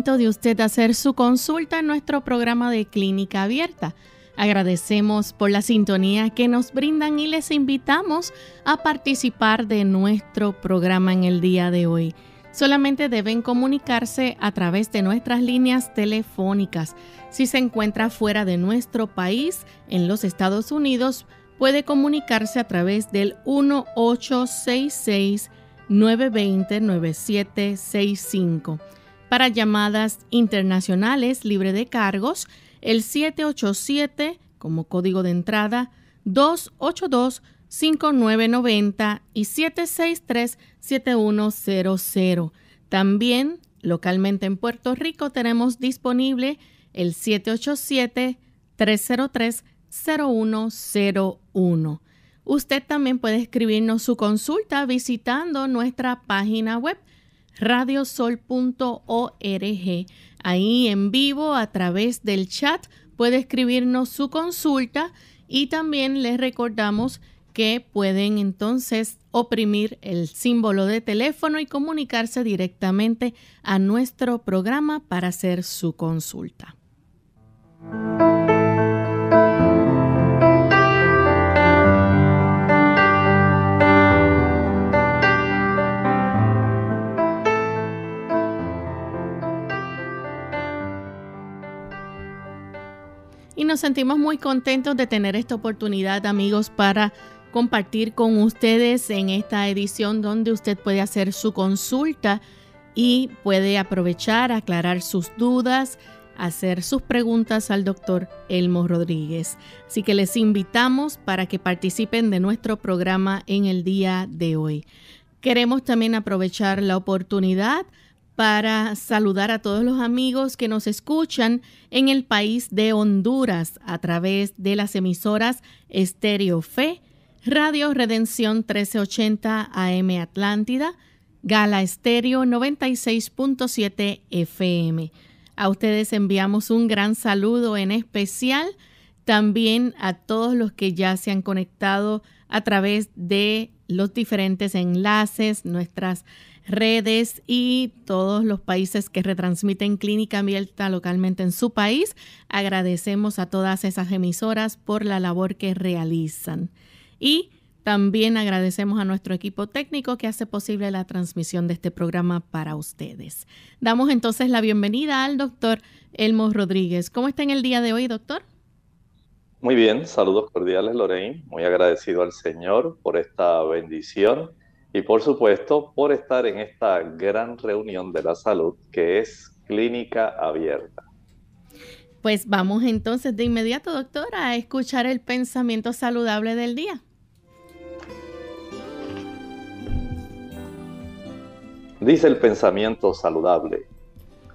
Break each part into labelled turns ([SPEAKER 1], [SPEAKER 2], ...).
[SPEAKER 1] De usted hacer su consulta en nuestro programa de clínica abierta. Agradecemos por la sintonía que nos brindan y les invitamos a participar de nuestro programa en el día de hoy. Solamente deben comunicarse a través de nuestras líneas telefónicas. Si se encuentra fuera de nuestro país, en los Estados Unidos, puede comunicarse a través del 1866 920 9765 para llamadas internacionales libre de cargos, el 787 como código de entrada 282-5990 y 763-7100. También localmente en Puerto Rico tenemos disponible el 787-303-0101. Usted también puede escribirnos su consulta visitando nuestra página web radiosol.org. Ahí en vivo a través del chat puede escribirnos su consulta y también les recordamos que pueden entonces oprimir el símbolo de teléfono y comunicarse directamente a nuestro programa para hacer su consulta. Y nos sentimos muy contentos de tener esta oportunidad, amigos, para compartir con ustedes en esta edición donde usted puede hacer su consulta y puede aprovechar, aclarar sus dudas, hacer sus preguntas al doctor Elmo Rodríguez. Así que les invitamos para que participen de nuestro programa en el día de hoy. Queremos también aprovechar la oportunidad para saludar a todos los amigos que nos escuchan en el país de Honduras a través de las emisoras Estéreo Fe, Radio Redención 1380 AM Atlántida, Gala Estéreo 96.7 FM. A ustedes enviamos un gran saludo en especial también a todos los que ya se han conectado a través de los diferentes enlaces, nuestras redes y todos los países que retransmiten Clínica Abierta localmente en su país. Agradecemos a todas esas emisoras por la labor que realizan. Y también agradecemos a nuestro equipo técnico que hace posible la transmisión de este programa para ustedes. Damos entonces la bienvenida al doctor Elmo Rodríguez. ¿Cómo está en el día de hoy, doctor?
[SPEAKER 2] Muy bien, saludos cordiales, Lorraine. Muy agradecido al Señor por esta bendición y por supuesto por estar en esta gran reunión de la salud que es Clínica Abierta.
[SPEAKER 1] Pues vamos entonces de inmediato, doctora, a escuchar el pensamiento saludable del día.
[SPEAKER 2] Dice el pensamiento saludable.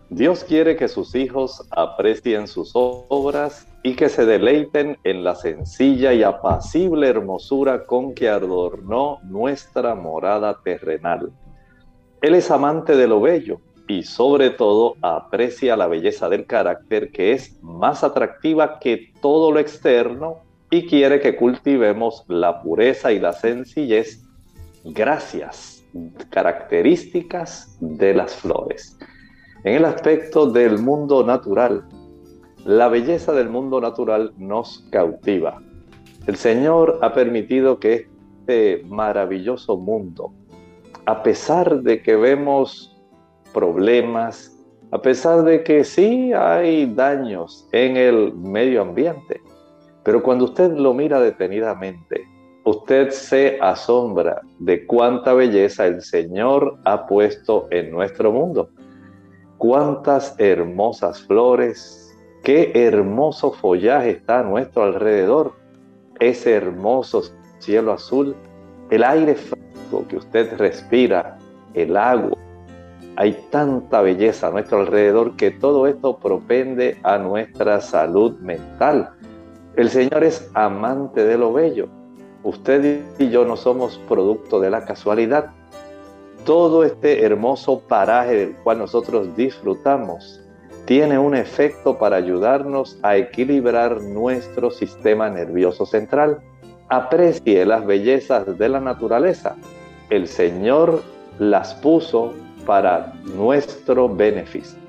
[SPEAKER 2] Dios quiere que sus hijos aprecien sus obras y que se deleiten en la sencilla y apacible hermosura con que adornó nuestra morada terrenal. Él es amante de lo bello y sobre todo aprecia la belleza del carácter que es más atractiva que todo lo externo y quiere que cultivemos la pureza y la sencillez gracias características de las flores. En el aspecto del mundo natural, la belleza del mundo natural nos cautiva. El Señor ha permitido que este maravilloso mundo, a pesar de que vemos problemas, A pesar de que sí hay daños en el medio ambiente, pero cuando usted lo mira detenidamente, usted se asombra de cuánta belleza el Señor ha puesto en nuestro mundo. Cuántas hermosas flores, qué hermoso follaje está a nuestro alrededor, ese hermoso cielo azul, el aire fresco que usted respira, el agua. Hay tanta belleza a nuestro alrededor que todo esto propende a nuestra salud mental. El Señor es amante de lo bello. Usted y yo no somos producto de la casualidad. Todo este hermoso paraje del cual nosotros disfrutamos tiene un efecto para ayudarnos a equilibrar nuestro sistema nervioso central. Aprecie las bellezas de la naturaleza. El Señor las puso para nuestro beneficio.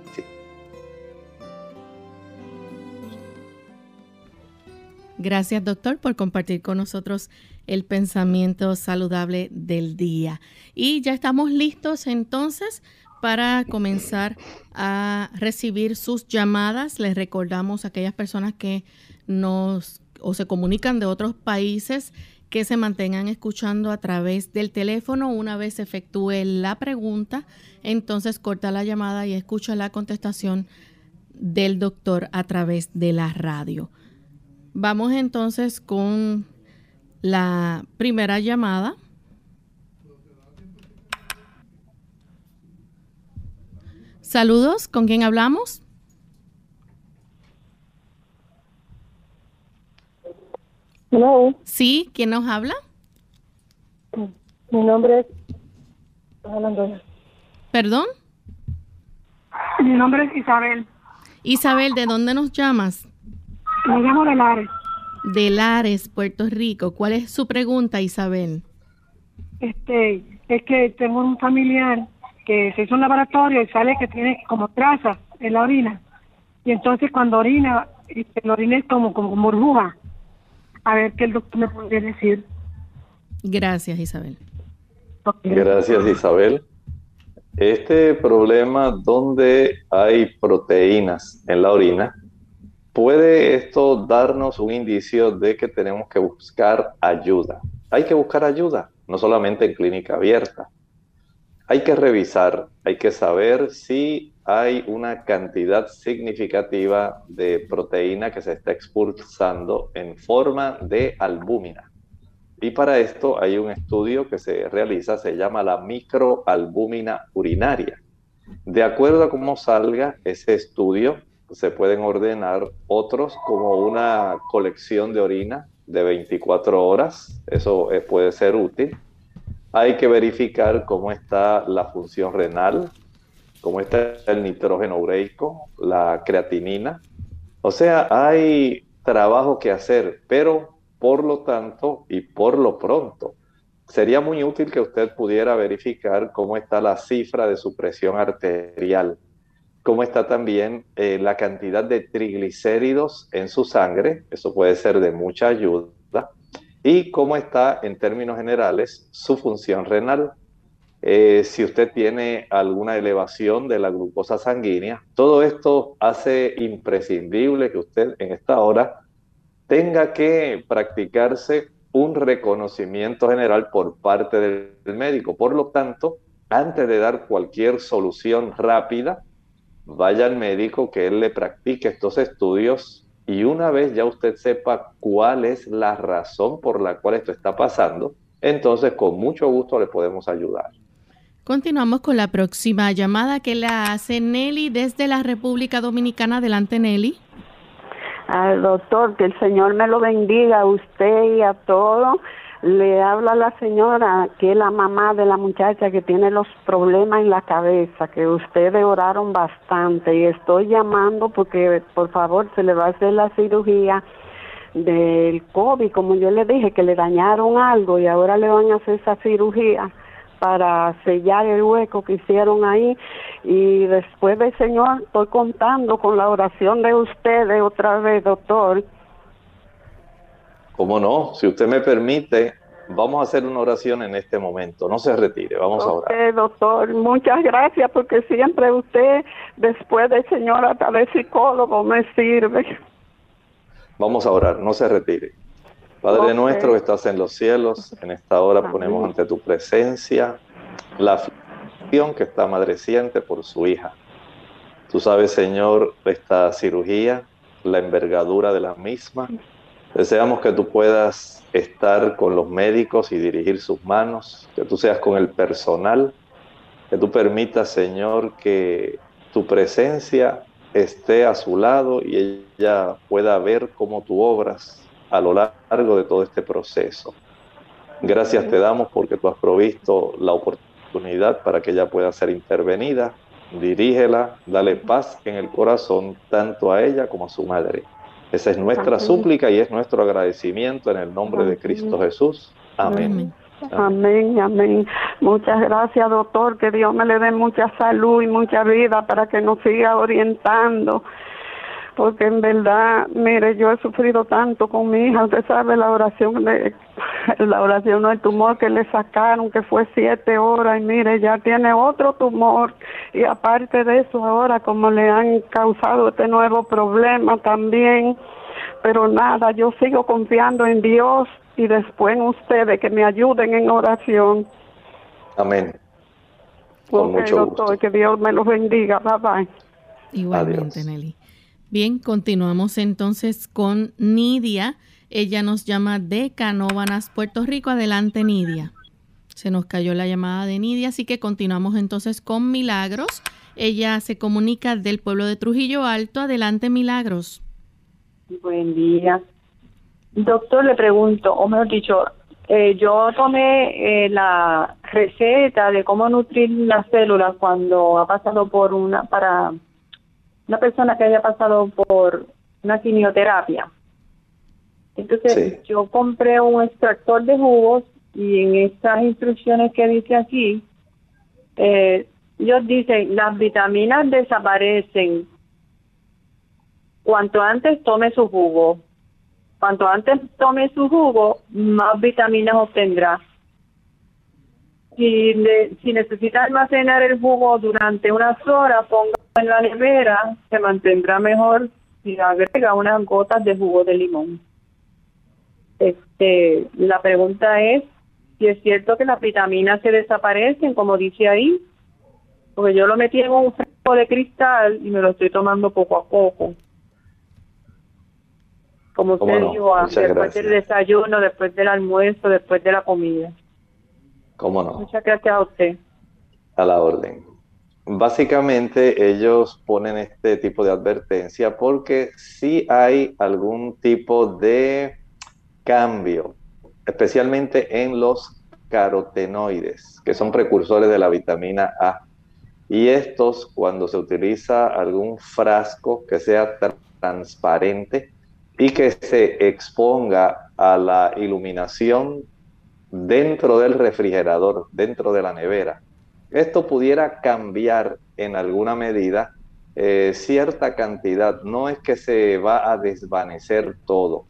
[SPEAKER 1] Gracias, doctor, por compartir con nosotros el pensamiento saludable del día. Y ya estamos listos entonces para comenzar a recibir sus llamadas. Les recordamos a aquellas personas que nos o se comunican de otros países que se mantengan escuchando a través del teléfono. Una vez efectúe la pregunta, entonces corta la llamada y escucha la contestación del doctor a través de la radio. Vamos entonces con la primera llamada. Saludos, ¿con quién hablamos?
[SPEAKER 3] Hello.
[SPEAKER 1] Sí, ¿quién nos habla?
[SPEAKER 3] Mi nombre es
[SPEAKER 1] ¿Perdón?
[SPEAKER 3] Mi nombre es Isabel.
[SPEAKER 1] Isabel, ¿de dónde nos llamas?
[SPEAKER 3] Me llamo de Lares.
[SPEAKER 1] De Lares, Puerto Rico. ¿Cuál es su pregunta, Isabel?
[SPEAKER 3] Este, es que tengo un familiar que se hizo un laboratorio y sale que tiene como trazas en la orina. Y entonces cuando orina, la orina es como, como burbuja. A ver qué el doctor me puede decir.
[SPEAKER 1] Gracias, Isabel.
[SPEAKER 2] Gracias, Isabel. Este problema donde hay proteínas en la orina ¿Puede esto darnos un indicio de que tenemos que buscar ayuda? Hay que buscar ayuda, no solamente en clínica abierta. Hay que revisar, hay que saber si hay una cantidad significativa de proteína que se está expulsando en forma de albúmina. Y para esto hay un estudio que se realiza, se llama la microalbúmina urinaria. De acuerdo a cómo salga ese estudio, se pueden ordenar otros como una colección de orina de 24 horas, eso eh, puede ser útil. Hay que verificar cómo está la función renal, cómo está el nitrógeno ureico, la creatinina. O sea, hay trabajo que hacer, pero por lo tanto y por lo pronto, sería muy útil que usted pudiera verificar cómo está la cifra de su presión arterial cómo está también eh, la cantidad de triglicéridos en su sangre, eso puede ser de mucha ayuda, y cómo está en términos generales su función renal. Eh, si usted tiene alguna elevación de la glucosa sanguínea, todo esto hace imprescindible que usted en esta hora tenga que practicarse un reconocimiento general por parte del médico. Por lo tanto, antes de dar cualquier solución rápida, vaya al médico, que él le practique estos estudios y una vez ya usted sepa cuál es la razón por la cual esto está pasando, entonces con mucho gusto le podemos ayudar.
[SPEAKER 1] Continuamos con la próxima llamada que la hace Nelly desde la República Dominicana. Adelante, Nelly.
[SPEAKER 4] Al doctor, que el Señor me lo bendiga a usted y a todos le habla la señora que es la mamá de la muchacha que tiene los problemas en la cabeza, que ustedes oraron bastante y estoy llamando porque por favor se le va a hacer la cirugía del COVID, como yo le dije, que le dañaron algo y ahora le van a hacer esa cirugía para sellar el hueco que hicieron ahí. Y después del Señor estoy contando con la oración de ustedes otra vez, doctor,
[SPEAKER 2] ¿Cómo no? Si usted me permite, Vamos a hacer una oración en este momento. No se retire, vamos a orar.
[SPEAKER 4] doctor, muchas gracias porque siempre usted, después del Señor, hasta de psicólogo, me sirve.
[SPEAKER 2] Vamos a orar, no se retire. Padre nuestro que estás en los cielos, en esta hora ponemos ante tu presencia la aflicción que está madreciente por su hija. Tú sabes, Señor, esta cirugía, la envergadura de la misma. Deseamos que tú puedas estar con los médicos y dirigir sus manos, que tú seas con el personal, que tú permitas, Señor, que tu presencia esté a su lado y ella pueda ver cómo tú obras a lo largo de todo este proceso. Gracias te damos porque tú has provisto la oportunidad para que ella pueda ser intervenida. Dirígela, dale paz en el corazón tanto a ella como a su madre. Esa es nuestra súplica y es nuestro agradecimiento en el nombre de Cristo Jesús. Amén.
[SPEAKER 4] Amén, amén. Muchas gracias, doctor. Que Dios me le dé mucha salud y mucha vida para que nos siga orientando porque en verdad, mire, yo he sufrido tanto con mi hija, usted sabe la oración de, la oración no el tumor que le sacaron, que fue siete horas, y mire, ya tiene otro tumor, y aparte de eso ahora como le han causado este nuevo problema también, pero nada, yo sigo confiando en Dios y después en ustedes que me ayuden en oración.
[SPEAKER 2] Amén. Con mucho gusto.
[SPEAKER 4] que Dios me los bendiga. Bye bye.
[SPEAKER 1] Igualmente, Nelly. Bien, continuamos entonces con Nidia. Ella nos llama de Canóvanas, Puerto Rico. Adelante, Nidia. Se nos cayó la llamada de Nidia, así que continuamos entonces con Milagros. Ella se comunica del pueblo de Trujillo Alto. Adelante, Milagros.
[SPEAKER 5] Buen día. Doctor, le pregunto, o mejor dicho, eh, yo tomé eh, la receta de cómo nutrir las células cuando ha pasado por una, para una persona que haya pasado por una quimioterapia. Entonces yo compré un extractor de jugos y en estas instrucciones que dice aquí, eh, ellos dicen las vitaminas desaparecen. Cuanto antes tome su jugo, cuanto antes tome su jugo, más vitaminas obtendrá. Si, si necesita almacenar el jugo durante unas horas, ponga en la nevera, se mantendrá mejor si agrega unas gotas de jugo de limón. Este, la pregunta es si es cierto que las vitaminas se desaparecen, como dice ahí, porque yo lo metí en un frasco de cristal y me lo estoy tomando poco a poco. Como usted dijo, después del desayuno, después del almuerzo, después de la comida.
[SPEAKER 2] ¿Cómo no?
[SPEAKER 5] Muchas gracias a usted.
[SPEAKER 2] A la orden. Básicamente ellos ponen este tipo de advertencia porque si hay algún tipo de cambio, especialmente en los carotenoides, que son precursores de la vitamina A. Y estos, cuando se utiliza algún frasco que sea transparente y que se exponga a la iluminación dentro del refrigerador, dentro de la nevera, esto pudiera cambiar en alguna medida eh, cierta cantidad. No es que se va a desvanecer todo,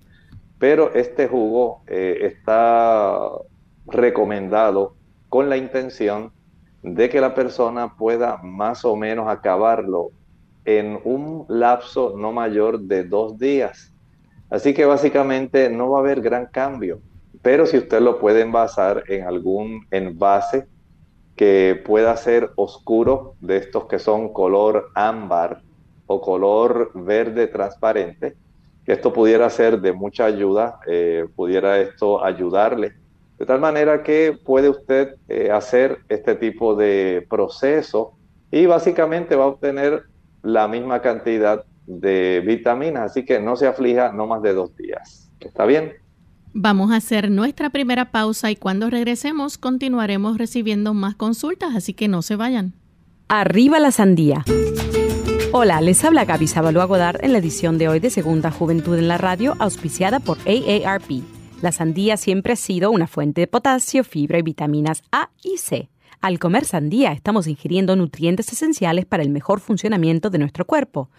[SPEAKER 2] pero este jugo eh, está recomendado con la intención de que la persona pueda más o menos acabarlo en un lapso no mayor de dos días. Así que básicamente no va a haber gran cambio, pero si usted lo puede envasar en algún envase que pueda ser oscuro, de estos que son color ámbar o color verde transparente, esto pudiera ser de mucha ayuda, eh, pudiera esto ayudarle, de tal manera que puede usted eh, hacer este tipo de proceso y básicamente va a obtener la misma cantidad de vitaminas, así que no se aflija no más de dos días. ¿Está bien?
[SPEAKER 1] Vamos a hacer nuestra primera pausa y cuando regresemos continuaremos recibiendo más consultas, así que no se vayan.
[SPEAKER 6] Arriba la sandía. Hola, les habla Gaby Sabalua Godard en la edición de hoy de Segunda Juventud en la Radio, auspiciada por AARP. La sandía siempre ha sido una fuente de potasio, fibra y vitaminas A y C. Al comer sandía estamos ingiriendo nutrientes esenciales para el mejor funcionamiento de nuestro cuerpo.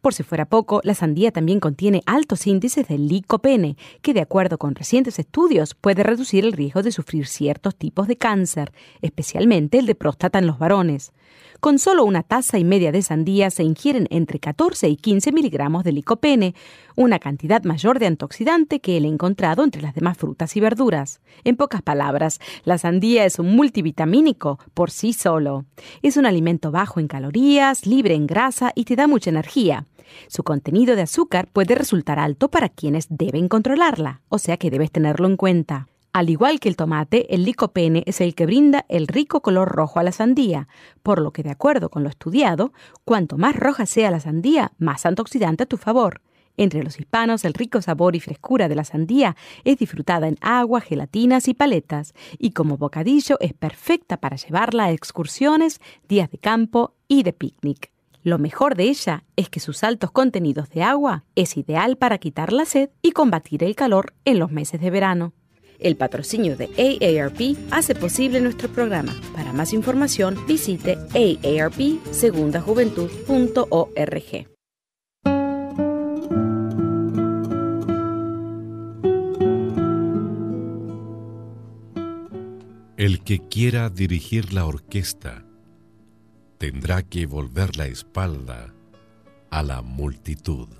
[SPEAKER 6] Por si fuera poco, la sandía también contiene altos índices de licopene, que de acuerdo con recientes estudios puede reducir el riesgo de sufrir ciertos tipos de cáncer, especialmente el de próstata en los varones. Con solo una taza y media de sandía se ingieren entre 14 y 15 miligramos de licopene, una cantidad mayor de antioxidante que el encontrado entre las demás frutas y verduras. En pocas palabras, la sandía es un multivitamínico por sí solo. Es un alimento bajo en calorías, libre en grasa y te da mucha energía. Su contenido de azúcar puede resultar alto para quienes deben controlarla, o sea que debes tenerlo en cuenta. Al igual que el tomate, el licopene es el que brinda el rico color rojo a la sandía, por lo que de acuerdo con lo estudiado, cuanto más roja sea la sandía, más antioxidante a tu favor. Entre los hispanos, el rico sabor y frescura de la sandía es disfrutada en agua, gelatinas y paletas, y como bocadillo es perfecta para llevarla a excursiones, días de campo y de picnic. Lo mejor de ella es que sus altos contenidos de agua es ideal para quitar la sed y combatir el calor en los meses de verano. El patrocinio de AARP hace posible nuestro programa. Para más información, visite aarpsegundajuventud.org.
[SPEAKER 7] El que quiera dirigir la orquesta tendrá que volver la espalda a la multitud.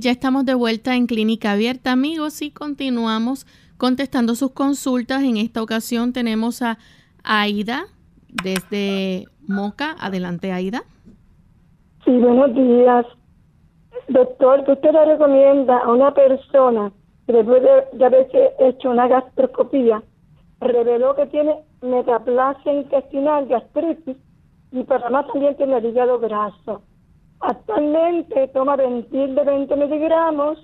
[SPEAKER 1] Ya estamos de vuelta en Clínica Abierta, amigos, y continuamos contestando sus consultas. En esta ocasión tenemos a Aida desde Moca. Adelante, Aida.
[SPEAKER 8] Sí, buenos días. Doctor, ¿qué usted le recomienda a una persona que después de, haberse hecho una gastroscopía reveló que tiene metaplasia intestinal, gastritis y para más también tiene el hígado graso? Actualmente toma Ventil de 20 miligramos,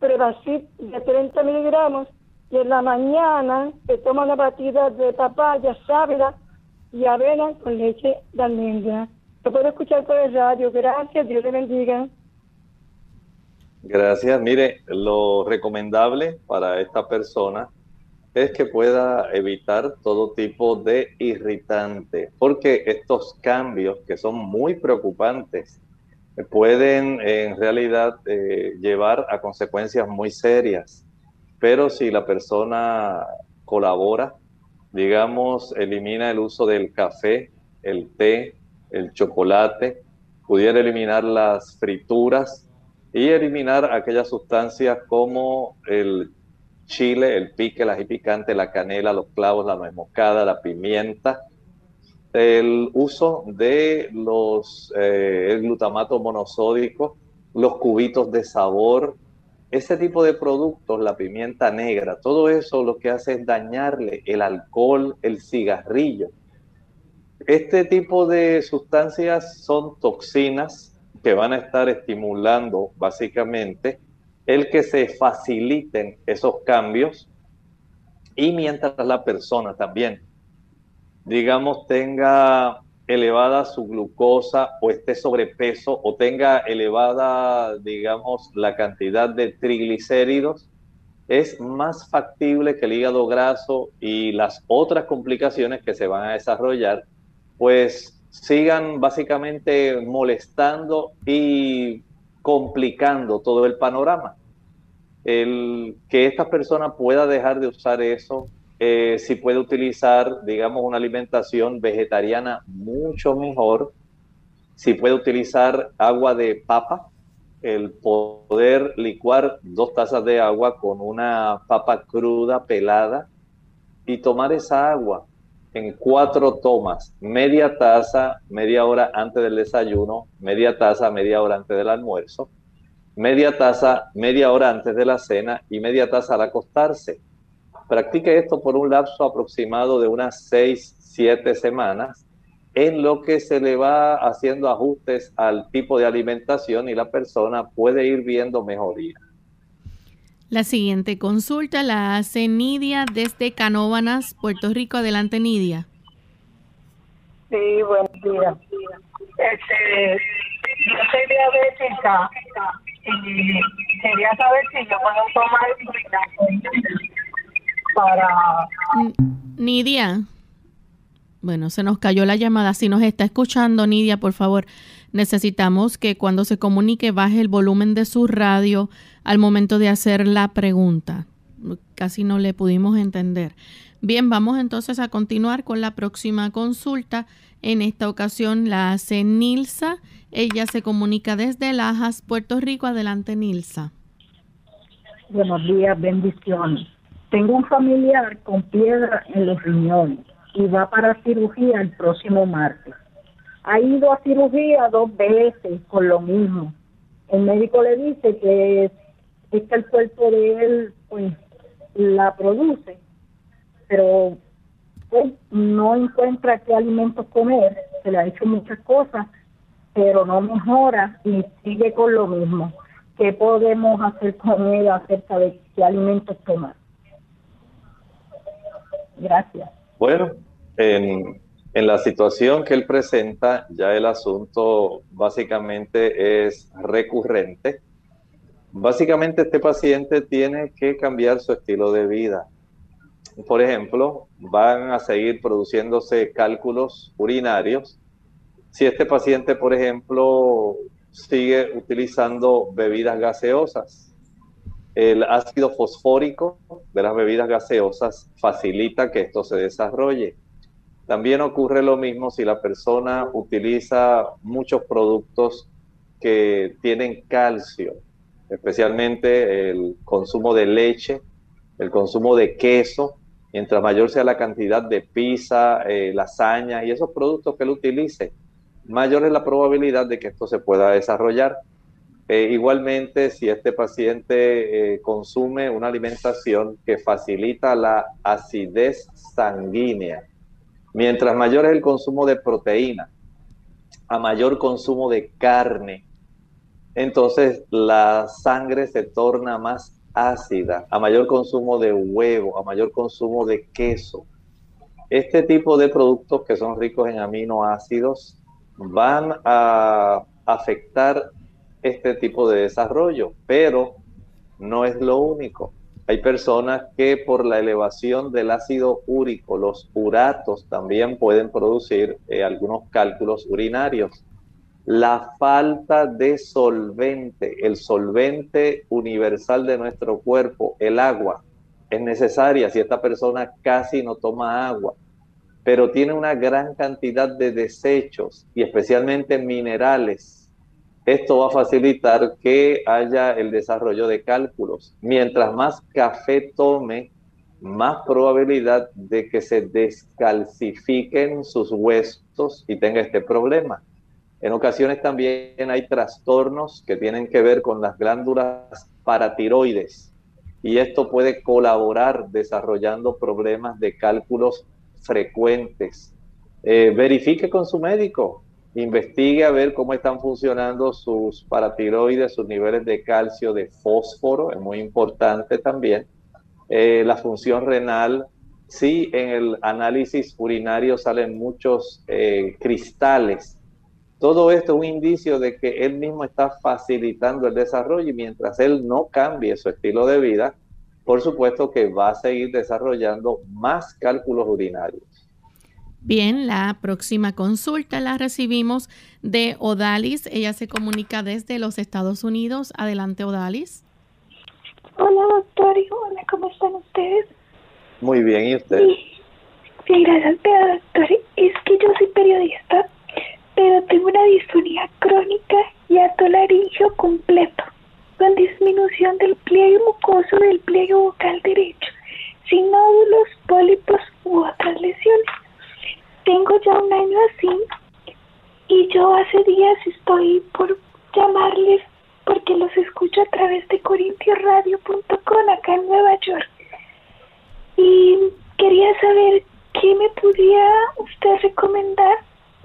[SPEAKER 8] Prevacid de 30 miligramos y en la mañana se toma una batida de papaya, sábila y avena con leche de almendra. Lo puedo escuchar por el radio. Gracias, Dios le bendiga.
[SPEAKER 2] Gracias. Mire, lo recomendable para esta persona es que pueda evitar todo tipo de irritante, porque estos cambios que son muy preocupantes pueden en realidad eh, llevar a consecuencias muy serias. Pero si la persona colabora, digamos, elimina el uso del café, el té, el chocolate, pudiera eliminar las frituras y eliminar aquellas sustancias como el chile, el pique, el ají la canela, los clavos, la nuez moscada, la pimienta, el uso de los eh, el glutamato monosódico, los cubitos de sabor, ese tipo de productos, la pimienta negra, todo eso lo que hace es dañarle el alcohol, el cigarrillo. Este tipo de sustancias son toxinas que van a estar estimulando básicamente el que se faciliten esos cambios y mientras la persona también, digamos, tenga elevada su glucosa o esté sobrepeso o tenga elevada, digamos, la cantidad de triglicéridos, es más factible que el hígado graso y las otras complicaciones que se van a desarrollar, pues sigan básicamente molestando y complicando todo el panorama. El que esta persona pueda dejar de usar eso eh, si puede utilizar, digamos, una alimentación vegetariana mucho mejor, si puede utilizar agua de papa, el poder licuar dos tazas de agua con una papa cruda, pelada, y tomar esa agua en cuatro tomas, media taza, media hora antes del desayuno, media taza, media hora antes del almuerzo, media taza, media hora antes de la cena y media taza al acostarse. Practique esto por un lapso aproximado de unas seis, siete semanas, en lo que se le va haciendo ajustes al tipo de alimentación y la persona puede ir viendo mejoría.
[SPEAKER 1] La siguiente consulta la hace Nidia desde Canóvanas, Puerto Rico. Adelante, Nidia.
[SPEAKER 9] Sí, buen día. Este, yo soy diabética y quería saber si yo puedo tomar para...
[SPEAKER 1] Nidia. Bueno, se nos cayó la llamada. Si nos está escuchando, Nidia, por favor, necesitamos que cuando se comunique baje el volumen de su radio al momento de hacer la pregunta. Casi no le pudimos entender. Bien, vamos entonces a continuar con la próxima consulta. En esta ocasión la hace Nilsa. Ella se comunica desde Lajas, Puerto Rico. Adelante, Nilsa.
[SPEAKER 9] Buenos días, bendiciones. Tengo un familiar con piedra en los riñones y va para cirugía el próximo martes. Ha ido a cirugía dos veces con lo mismo. El médico le dice que es, que el cuerpo de él pues la produce, pero pues, no encuentra qué alimentos comer, se le ha hecho muchas cosas, pero no mejora y sigue con lo mismo. ¿Qué podemos hacer con él acerca de qué alimentos tomar? Gracias.
[SPEAKER 2] Bueno, en, en la situación que él presenta, ya el asunto básicamente es recurrente. Básicamente este paciente tiene que cambiar su estilo de vida. Por ejemplo, van a seguir produciéndose cálculos urinarios. Si este paciente, por ejemplo, sigue utilizando bebidas gaseosas, el ácido fosfórico de las bebidas gaseosas facilita que esto se desarrolle. También ocurre lo mismo si la persona utiliza muchos productos que tienen calcio, especialmente el consumo de leche, el consumo de queso. Mientras mayor sea la cantidad de pizza, eh, lasaña y esos productos que él utilice, mayor es la probabilidad de que esto se pueda desarrollar. Eh, igualmente, si este paciente eh, consume una alimentación que facilita la acidez sanguínea, mientras mayor es el consumo de proteína, a mayor consumo de carne, entonces la sangre se torna más ácida, a mayor consumo de huevo, a mayor consumo de queso. Este tipo de productos que son ricos en aminoácidos van a afectar este tipo de desarrollo, pero no es lo único. Hay personas que por la elevación del ácido úrico, los uratos también pueden producir eh, algunos cálculos urinarios. La falta de solvente, el solvente universal de nuestro cuerpo, el agua, es necesaria si esta persona casi no toma agua, pero tiene una gran cantidad de desechos y especialmente minerales esto va a facilitar que haya el desarrollo de cálculos. Mientras más café tome, más probabilidad de que se descalcifiquen sus huesos y tenga este problema. En ocasiones también hay trastornos que tienen que ver con las glándulas paratiroides y esto puede colaborar desarrollando problemas de cálculos frecuentes. Eh, verifique con su médico investigue a ver cómo están funcionando sus paratiroides, sus niveles de calcio, de fósforo, es muy importante también. Eh, la función renal, sí, en el análisis urinario salen muchos eh, cristales. Todo esto es un indicio de que él mismo está facilitando el desarrollo y mientras él no cambie su estilo de vida, por supuesto que va a seguir desarrollando más cálculos urinarios.
[SPEAKER 1] Bien, la próxima consulta la recibimos de Odalis. Ella se comunica desde los Estados Unidos. Adelante, Odalis.
[SPEAKER 10] Hola, doctor. Hola, ¿cómo están ustedes?
[SPEAKER 2] Muy bien, ¿y usted?
[SPEAKER 10] Sí, gracias, doctor, es que yo soy periodista, pero tengo una disfonía crónica y atolaringio completo, con disminución del pliegue mucoso del pliegue vocal derecho, sin nódulos, pólipos u otras lesiones. Tengo ya un año así y yo hace días estoy por llamarles porque los escucho a través de corintiosradio.com acá en Nueva York. Y quería saber qué me podría usted recomendar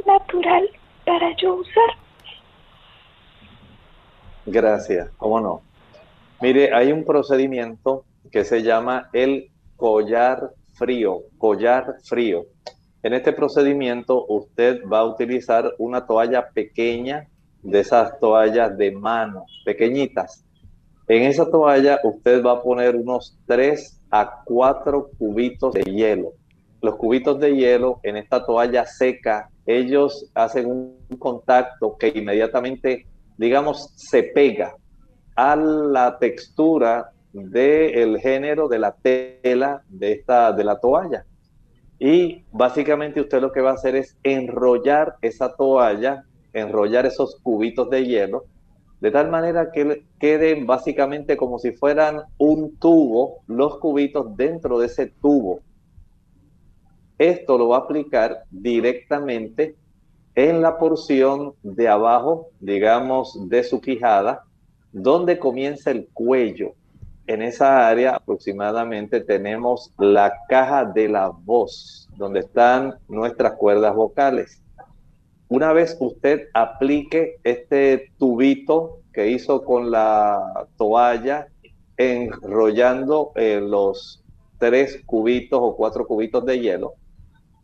[SPEAKER 10] natural para yo usar.
[SPEAKER 2] Gracias, cómo no. Mire, hay un procedimiento que se llama el collar frío, collar frío. En este procedimiento usted va a utilizar una toalla pequeña de esas toallas de mano, pequeñitas. En esa toalla usted va a poner unos 3 a 4 cubitos de hielo. Los cubitos de hielo en esta toalla seca, ellos hacen un contacto que inmediatamente, digamos, se pega a la textura del género de la tela de, esta, de la toalla. Y básicamente usted lo que va a hacer es enrollar esa toalla, enrollar esos cubitos de hielo, de tal manera que queden básicamente como si fueran un tubo, los cubitos dentro de ese tubo. Esto lo va a aplicar directamente en la porción de abajo, digamos, de su quijada, donde comienza el cuello en esa área aproximadamente tenemos la caja de la voz, donde están nuestras cuerdas vocales. Una vez usted aplique este tubito que hizo con la toalla, enrollando eh, los tres cubitos o cuatro cubitos de hielo,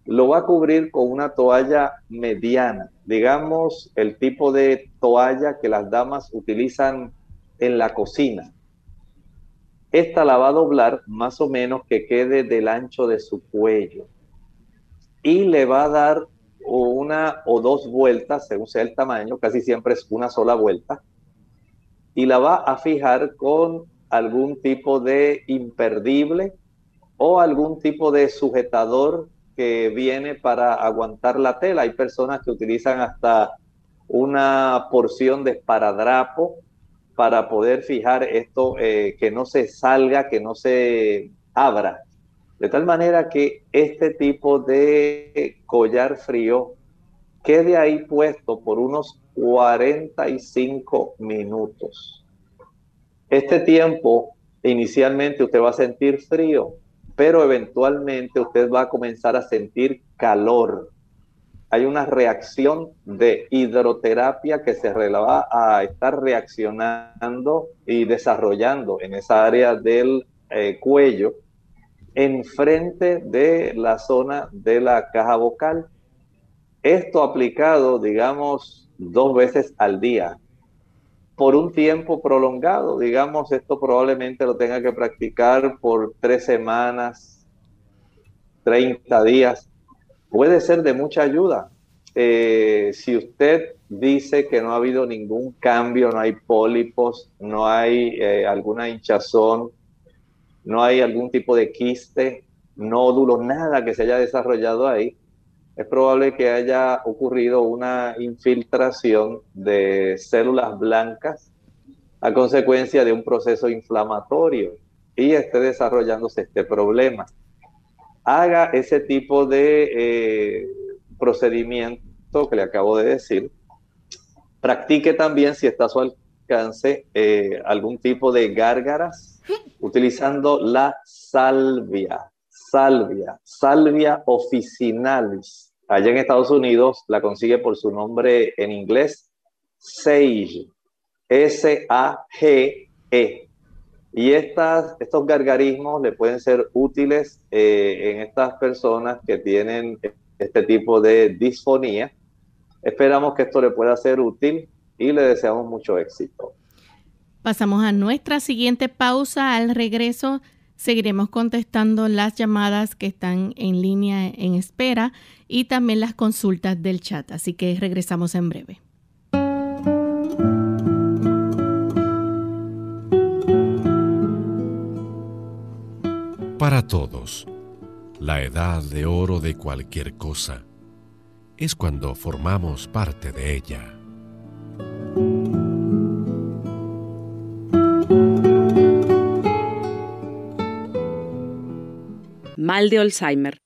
[SPEAKER 2] lo va a cubrir con una toalla mediana, digamos el tipo de toalla que las damas utilizan en la cocina esta la va a doblar más o menos que quede del ancho de su cuello. Y le va a dar una o dos vueltas, según sea el tamaño, casi siempre es una sola vuelta. Y la va a fijar con algún tipo de imperdible o algún tipo de sujetador que viene para aguantar la tela. Hay personas que utilizan hasta una porción de esparadrapo para poder fijar esto, eh, que no se salga, que no se abra. De tal manera que este tipo de collar frío quede ahí puesto por unos 45 minutos. Este tiempo, inicialmente usted va a sentir frío, pero eventualmente usted va a comenzar a sentir calor hay una reacción de hidroterapia que se va a estar reaccionando y desarrollando en esa área del eh, cuello, enfrente de la zona de la caja vocal. Esto aplicado, digamos, dos veces al día, por un tiempo prolongado, digamos, esto probablemente lo tenga que practicar por tres semanas, 30 días, puede ser de mucha ayuda. Eh, si usted dice que no ha habido ningún cambio, no hay pólipos, no hay eh, alguna hinchazón, no hay algún tipo de quiste, nódulo, nada que se haya desarrollado ahí, es probable que haya ocurrido una infiltración de células blancas a consecuencia de un proceso inflamatorio y esté desarrollándose este problema haga ese tipo de eh, procedimiento que le acabo de decir. Practique también, si está a su alcance, eh, algún tipo de gárgaras utilizando la salvia, salvia, salvia officinalis. Allá en Estados Unidos la consigue por su nombre en inglés, Sage, S-A-G-E. Y estos gargarismos le pueden ser útiles eh, en estas personas que tienen este tipo de disfonía. Esperamos que esto le pueda ser útil y le deseamos mucho éxito.
[SPEAKER 1] Pasamos a nuestra siguiente pausa. Al regreso seguiremos contestando las llamadas que están en línea en espera y también las consultas del chat. Así que regresamos en breve.
[SPEAKER 7] Para todos. la edad de oro de cualquier cosa, es cuando formamos parte de ella.
[SPEAKER 6] Mal de Alzheimer.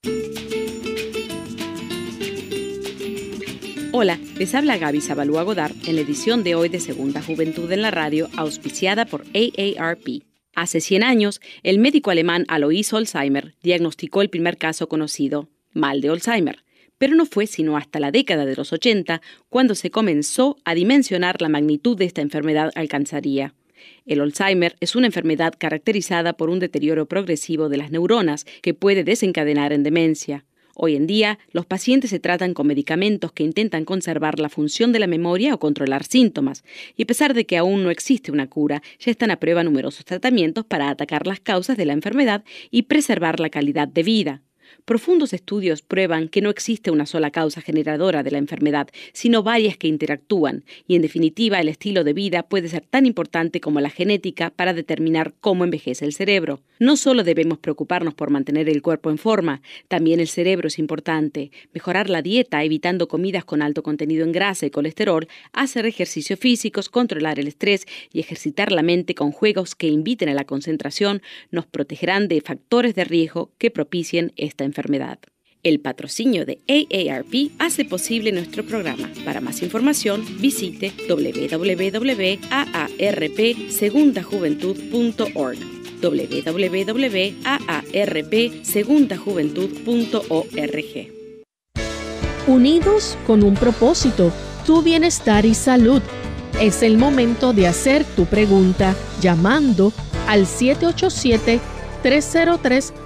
[SPEAKER 6] Hola, les habla Gaby Zabalúa Godard en la edición de hoy de Segunda Juventud en la Radio, auspiciada por AARP. Hace 100 años, el médico alemán Alois Alzheimer diagnosticó el primer caso conocido, mal de Alzheimer, pero no fue sino hasta la década de los 80 cuando se comenzó a dimensionar la magnitud de esta enfermedad alcanzaría. El Alzheimer es una enfermedad caracterizada por un deterioro progresivo de las neuronas que puede desencadenar en demencia. Hoy en día, los pacientes se tratan con medicamentos que intentan conservar la función de la memoria o controlar síntomas, y a pesar de que aún no existe una cura, ya están a prueba numerosos tratamientos para atacar las causas de la enfermedad y preservar la calidad de vida. Profundos estudios prueban que no existe una sola causa generadora de la enfermedad, sino varias que interactúan, y en definitiva el estilo de vida puede ser tan importante como la genética para determinar cómo envejece el cerebro. No solo debemos preocuparnos por mantener el cuerpo en forma, también el cerebro es importante. Mejorar la dieta evitando comidas con alto contenido en grasa y colesterol, hacer ejercicios físicos, controlar el estrés y ejercitar la mente con juegos que inviten a la concentración nos protegerán de factores de riesgo que propicien esta enfermedad. El patrocinio de AARP hace posible nuestro programa. Para más información, visite www.aarpsegundajuventud.org www.aarpsegundajuventud.org
[SPEAKER 1] Unidos con un propósito, tu bienestar y salud. Es el momento de hacer tu pregunta llamando al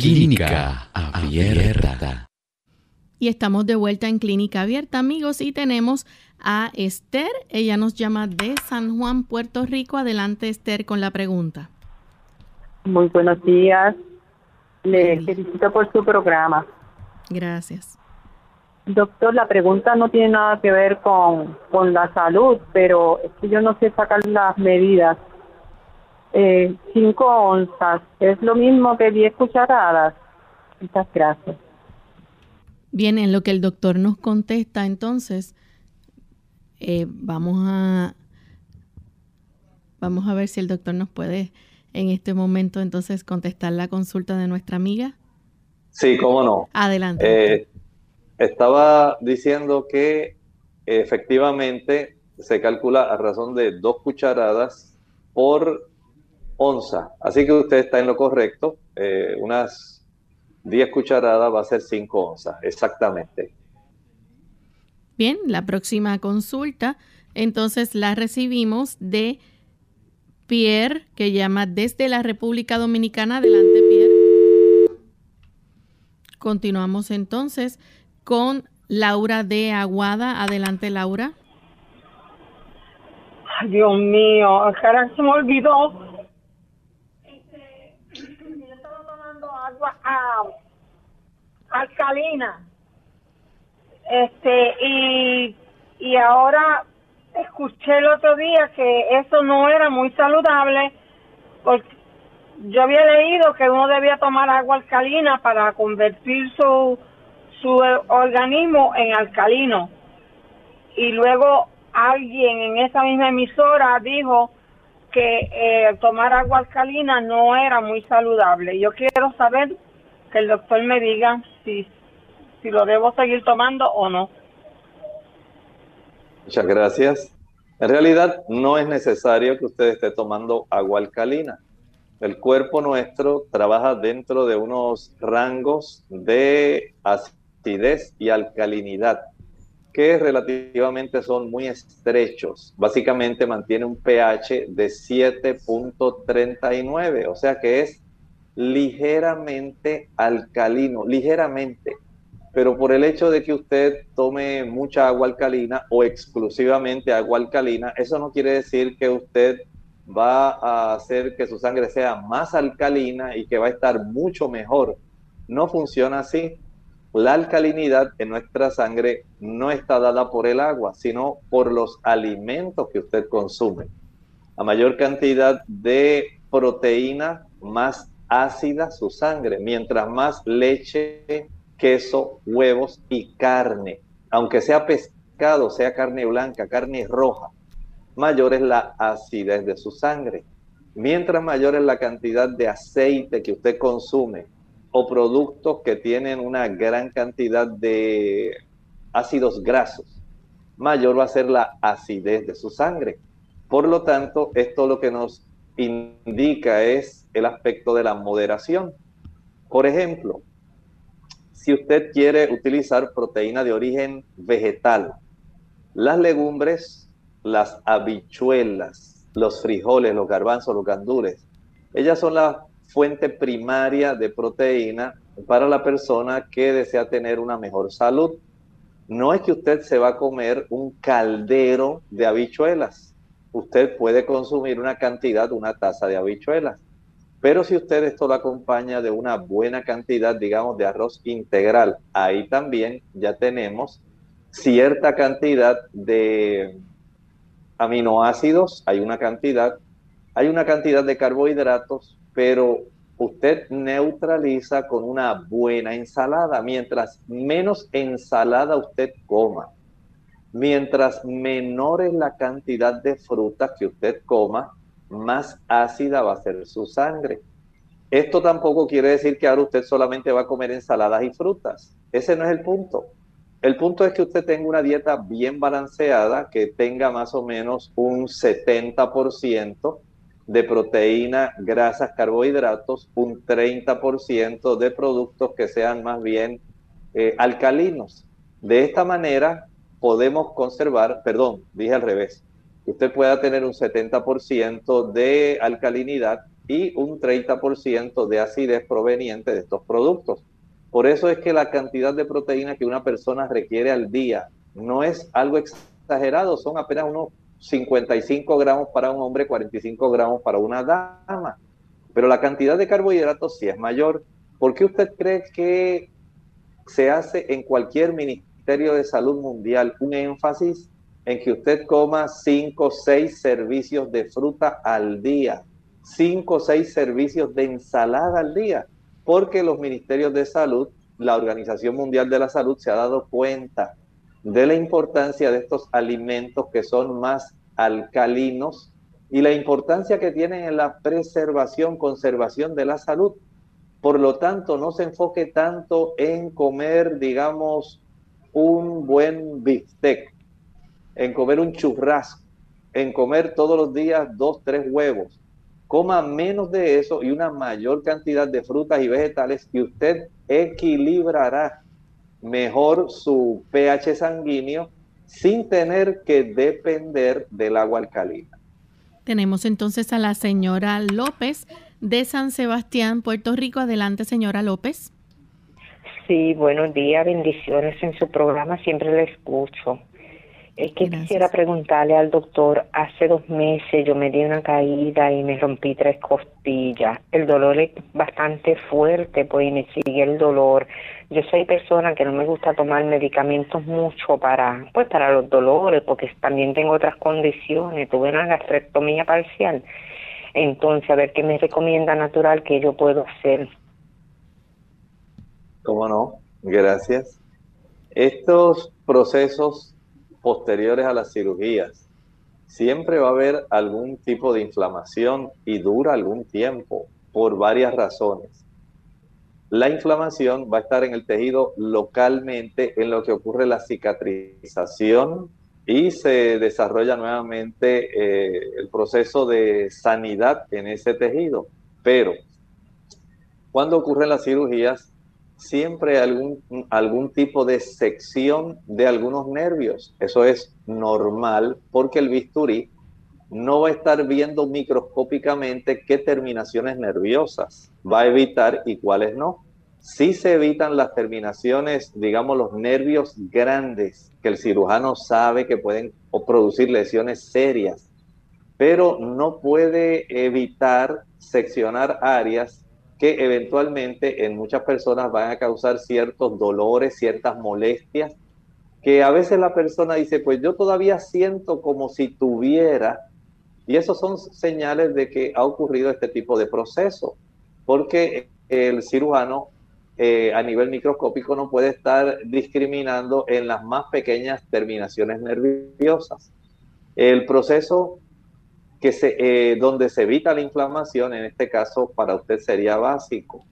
[SPEAKER 11] Clínica Abierta.
[SPEAKER 1] Y estamos de vuelta en Clínica Abierta, amigos, y tenemos a Esther. Ella nos llama de San Juan, Puerto Rico. Adelante, Esther, con la pregunta.
[SPEAKER 5] Muy buenos días. Le felicito por su programa.
[SPEAKER 1] Gracias.
[SPEAKER 5] Doctor, la pregunta no tiene nada que ver con, con la salud, pero es que yo no sé sacar las medidas. Eh, cinco onzas, ¿es lo mismo que diez cucharadas? Muchas gracias.
[SPEAKER 1] Bien, en lo que el doctor nos contesta, entonces, eh, vamos a vamos a ver si el doctor nos puede en este momento entonces contestar la consulta de nuestra amiga.
[SPEAKER 2] Sí, cómo no.
[SPEAKER 1] Adelante.
[SPEAKER 2] Eh, estaba diciendo que efectivamente se calcula a razón de dos cucharadas por onza. Así que usted está en lo correcto. Eh, unas 10 cucharadas va a ser 5 onzas, exactamente.
[SPEAKER 1] Bien, la próxima consulta, entonces la recibimos de Pierre, que llama desde la República Dominicana. Adelante, Pierre. Continuamos entonces con Laura de Aguada. Adelante, Laura.
[SPEAKER 12] Ay, Dios mío, ahora se me olvidó. Este, yo estaba tomando agua alcalina. Este, y, y ahora escuché el otro día que eso no era muy saludable porque yo había leído que uno debía tomar agua alcalina para convertir su su organismo en alcalino. Y luego alguien en esa misma emisora dijo que eh, tomar agua alcalina no era muy saludable. Yo quiero saber que el doctor me diga si, si lo debo seguir tomando o no.
[SPEAKER 2] Muchas gracias. En realidad no es necesario que usted esté tomando agua alcalina. El cuerpo nuestro trabaja dentro de unos rangos de acidez y alcalinidad que relativamente son muy estrechos. Básicamente mantiene un pH de 7.39, o sea que es ligeramente alcalino, ligeramente. Pero por el hecho de que usted tome mucha agua alcalina o exclusivamente agua alcalina, eso no quiere decir que usted va a hacer que su sangre sea más alcalina y que va a estar mucho mejor. No funciona así. La alcalinidad en nuestra sangre no está dada por el agua, sino por los alimentos que usted consume. A mayor cantidad de proteína, más ácida su sangre. Mientras más leche, queso, huevos y carne, aunque sea pescado, sea carne blanca, carne roja, mayor es la acidez de su sangre. Mientras mayor es la cantidad de aceite que usted consume o productos que tienen una gran cantidad de ácidos grasos, mayor va a ser la acidez de su sangre. Por lo tanto, esto lo que nos indica es el aspecto de la moderación. Por ejemplo, si usted quiere utilizar proteína de origen vegetal, las legumbres las habichuelas, los frijoles, los garbanzos, los gandures. Ellas son la fuente primaria de proteína para la persona que desea tener una mejor salud. No es que usted se va a comer un caldero de habichuelas. Usted puede consumir una cantidad, una taza de habichuelas. Pero si usted esto lo acompaña de una buena cantidad, digamos, de arroz integral, ahí también ya tenemos cierta cantidad de aminoácidos, hay una cantidad, hay una cantidad de carbohidratos, pero usted neutraliza con una buena ensalada. Mientras menos ensalada usted coma, mientras menor es la cantidad de frutas que usted coma, más ácida va a ser su sangre. Esto tampoco quiere decir que ahora usted solamente va a comer ensaladas y frutas. Ese no es el punto. El punto es que usted tenga una dieta bien balanceada, que tenga más o menos un 70% de proteína, grasas, carbohidratos, un 30% de productos que sean más bien eh, alcalinos. De esta manera podemos conservar, perdón, dije al revés, usted pueda tener un 70% de alcalinidad y un 30% de acidez proveniente de estos productos. Por eso es que la cantidad de proteína que una persona requiere al día no es algo exagerado, son apenas unos 55 gramos para un hombre, 45 gramos para una dama. Pero la cantidad de carbohidratos sí es mayor. ¿Por qué usted cree que se hace en cualquier Ministerio de Salud Mundial un énfasis en que usted coma 5 o 6 servicios de fruta al día, 5 o 6 servicios de ensalada al día? porque los ministerios de salud, la Organización Mundial de la Salud se ha dado cuenta de la importancia de estos alimentos que son más alcalinos y la importancia que tienen en la preservación, conservación de la salud. Por lo tanto, no se enfoque tanto en comer, digamos, un buen bistec, en comer un churrasco, en comer todos los días dos, tres huevos coma menos de eso y una mayor cantidad de frutas y vegetales y usted equilibrará mejor su pH sanguíneo sin tener que depender del agua alcalina.
[SPEAKER 1] Tenemos entonces a la señora López de San Sebastián, Puerto Rico. Adelante, señora López.
[SPEAKER 13] Sí, buenos días, bendiciones en su programa, siempre le escucho. Es que quisiera preguntarle al doctor, hace dos meses yo me di una caída y me rompí tres costillas. El dolor es bastante fuerte, pues y me sigue el dolor. Yo soy persona que no me gusta tomar medicamentos mucho para, pues para los dolores, porque también tengo otras condiciones. Tuve una gastrectomía parcial. Entonces, a ver qué me recomienda natural que yo puedo hacer.
[SPEAKER 2] ¿Cómo no? Gracias. Estos procesos posteriores a las cirugías, siempre va a haber algún tipo de inflamación y dura algún tiempo por varias razones. La inflamación va a estar en el tejido localmente en lo que ocurre la cicatrización y se desarrolla nuevamente eh, el proceso de sanidad en ese tejido. Pero cuando ocurren las cirugías, siempre algún, algún tipo de sección de algunos nervios. Eso es normal porque el bisturí no va a estar viendo microscópicamente qué terminaciones nerviosas va a evitar y cuáles no. Si se evitan las terminaciones, digamos, los nervios grandes, que el cirujano sabe que pueden producir lesiones serias, pero no puede evitar seccionar áreas eventualmente en muchas personas van a causar ciertos dolores, ciertas molestias, que a veces la persona dice, pues yo todavía siento como si tuviera, y esos son señales de que ha ocurrido este tipo de proceso, porque el cirujano eh, a nivel microscópico no puede estar discriminando en las más pequeñas terminaciones nerviosas. El proceso que se, eh, donde se evita la inflamación, en este caso para usted sería básico.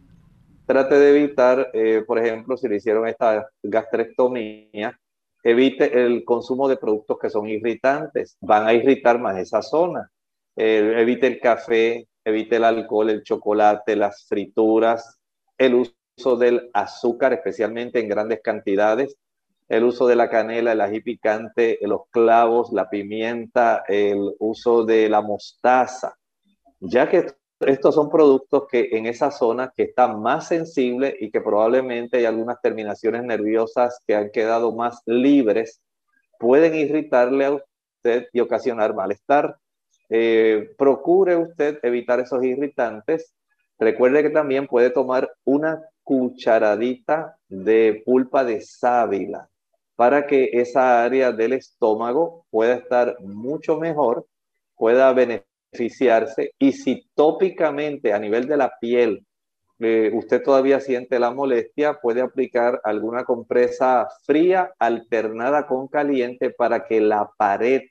[SPEAKER 2] Trate de evitar, eh, por ejemplo, si le hicieron esta gastrectomía, evite el consumo de productos que son irritantes, van a irritar más esa zona. evite el café, evite el alcohol, el chocolate, las frituras, el uso del azúcar, especialmente en grandes cantidades, el uso de la canela, el ají picante, los clavos, la pimienta, el uso de la mostaza, ya que estos son productos que en esa zona que está más sensible y que probablemente hay algunas terminaciones nerviosas que han quedado más libres, pueden irritarle a usted y ocasionar malestar. Eh, procure usted evitar esos irritantes. Recuerde que también puede tomar una cucharadita de pulpa de sábila para que esa área del estómago pueda estar mucho mejor, pueda beneficiarse y si tópicamente a nivel de la piel eh, usted todavía siente la molestia, puede aplicar alguna compresa fría alternada con caliente para que la pared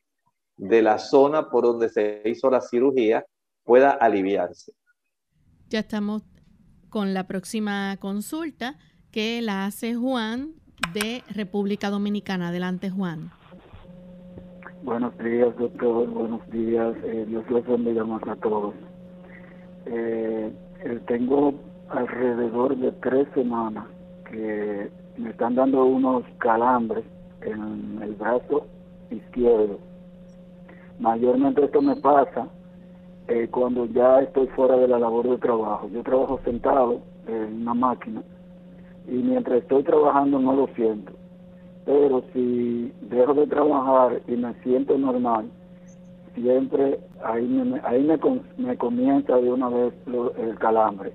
[SPEAKER 2] de la zona por donde se hizo la cirugía pueda aliviarse.
[SPEAKER 1] Ya estamos con la próxima consulta que la hace Juan de República Dominicana. Adelante, Juan.
[SPEAKER 14] Buenos días, doctor. Buenos días. Eh, Dios los bendiga más a todos. Eh, eh, tengo alrededor de tres semanas que me están dando unos calambres en el brazo izquierdo. Mayormente esto me pasa eh, cuando ya estoy fuera de la labor de trabajo. Yo trabajo sentado en una máquina y mientras estoy trabajando no lo siento. Pero si dejo de trabajar y me siento normal, siempre ahí me, ahí me, me comienza de una vez el calambre.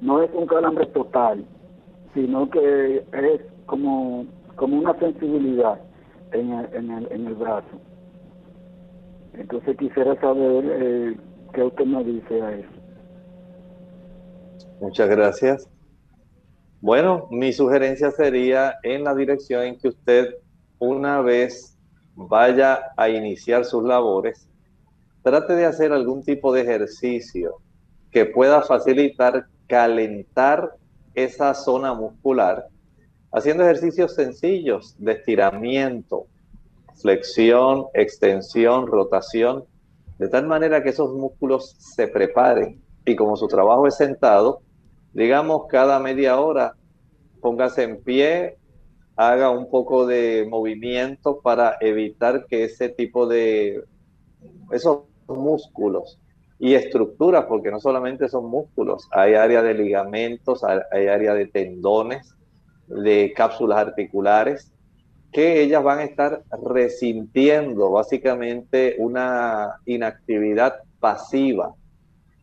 [SPEAKER 14] No es un calambre total, sino que es como, como una sensibilidad en el, en el, en el brazo. Entonces quisiera saber eh, ¿Qué usted me dice a eso?
[SPEAKER 2] Muchas gracias. Bueno, mi sugerencia sería en la dirección en que usted una vez vaya a iniciar sus labores, trate de hacer algún tipo de ejercicio que pueda facilitar calentar esa zona muscular, haciendo ejercicios sencillos de estiramiento, flexión, extensión, rotación, de tal manera que esos músculos se preparen. Y como su trabajo es sentado, digamos cada media hora póngase en pie, haga un poco de movimiento para evitar que ese tipo de esos músculos y estructuras, porque no solamente son músculos, hay área de ligamentos, hay área de tendones, de cápsulas articulares, que ellas van a estar resintiendo básicamente una inactividad pasiva.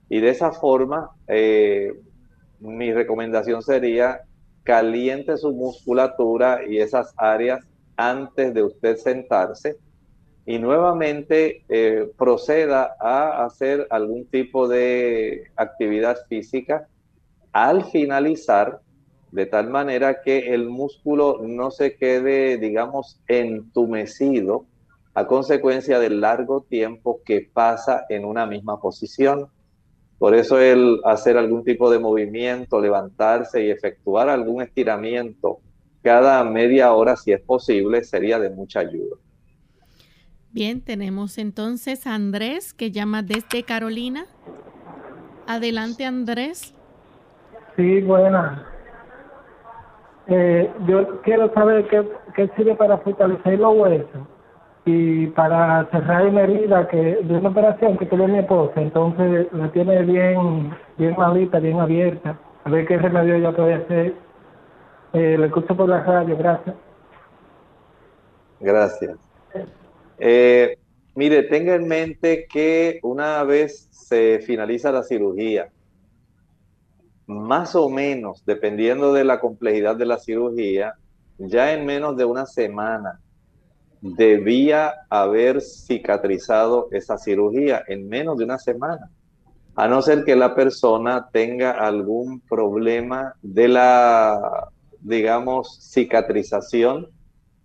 [SPEAKER 2] Y de esa forma, eh, mi recomendación sería caliente su musculatura y esas áreas antes de usted sentarse y nuevamente eh, proceda a hacer algún tipo de actividad física. Al finalizar, de tal manera que el músculo no se quede, digamos, entumecido a consecuencia del largo tiempo que pasa en una misma posición. Por eso el hacer algún tipo de movimiento, levantarse y efectuar algún estiramiento cada media hora, si es posible, sería de mucha ayuda.
[SPEAKER 1] Bien, tenemos entonces a Andrés que llama desde Carolina. Adelante, Andrés.
[SPEAKER 15] Sí, buena. Eh, yo quiero saber qué, qué, sirve para fortalecer los huesos. Y para cerrar una herida que de una operación que tuvo mi esposa, entonces la tiene bien, bien malita, bien abierta. A ver qué remedio yo puedo hacer. Eh, escucho por la radio, gracias.
[SPEAKER 2] Gracias. Eh, mire, tenga en mente que una vez se finaliza la cirugía, más o menos, dependiendo de la complejidad de la cirugía, ya en menos de una semana debía haber cicatrizado esa cirugía en menos de una semana, a no ser que la persona tenga algún problema de la, digamos, cicatrización,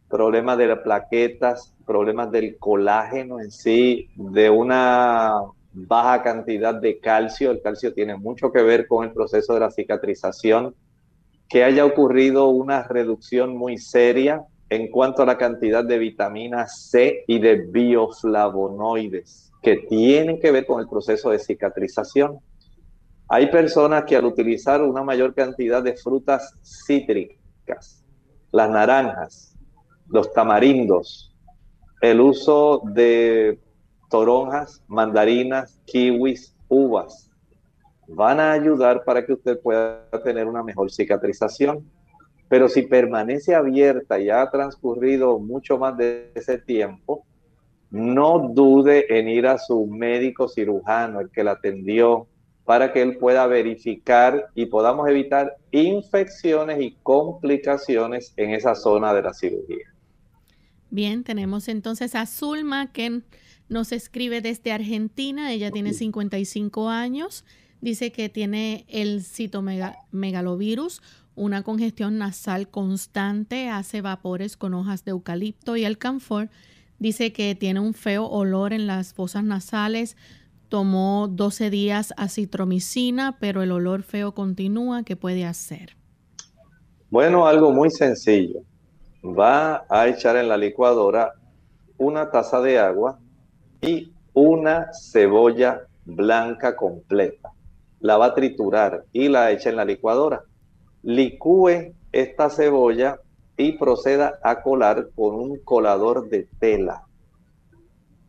[SPEAKER 2] problemas de las plaquetas, problemas del colágeno en sí, de una baja cantidad de calcio. El calcio tiene mucho que ver con el proceso de la cicatrización. Que haya ocurrido una reducción muy seria en cuanto a la cantidad de vitamina C y de bioflavonoides que tienen que ver con el proceso de cicatrización. Hay personas que al utilizar una mayor cantidad de frutas cítricas, las naranjas, los tamarindos, el uso de toronjas, mandarinas, kiwis, uvas, van a ayudar para que usted pueda tener una mejor cicatrización. Pero si permanece abierta y ha transcurrido mucho más de ese tiempo, no dude en ir a su médico cirujano, el que la atendió, para que él pueda verificar y podamos evitar infecciones y complicaciones en esa zona de la cirugía.
[SPEAKER 1] Bien, tenemos entonces a Zulma que nos escribe desde Argentina. Ella tiene 55 años. Dice que tiene el citomegalovirus, una congestión nasal constante, hace vapores con hojas de eucalipto y el canfor. Dice que tiene un feo olor en las fosas nasales. Tomó 12 días acitromicina, pero el olor feo continúa. ¿Qué puede hacer?
[SPEAKER 2] Bueno, algo muy sencillo. Va a echar en la licuadora una taza de agua y una cebolla blanca completa. La va a triturar y la echa en la licuadora licúe esta cebolla y proceda a colar con un colador de tela.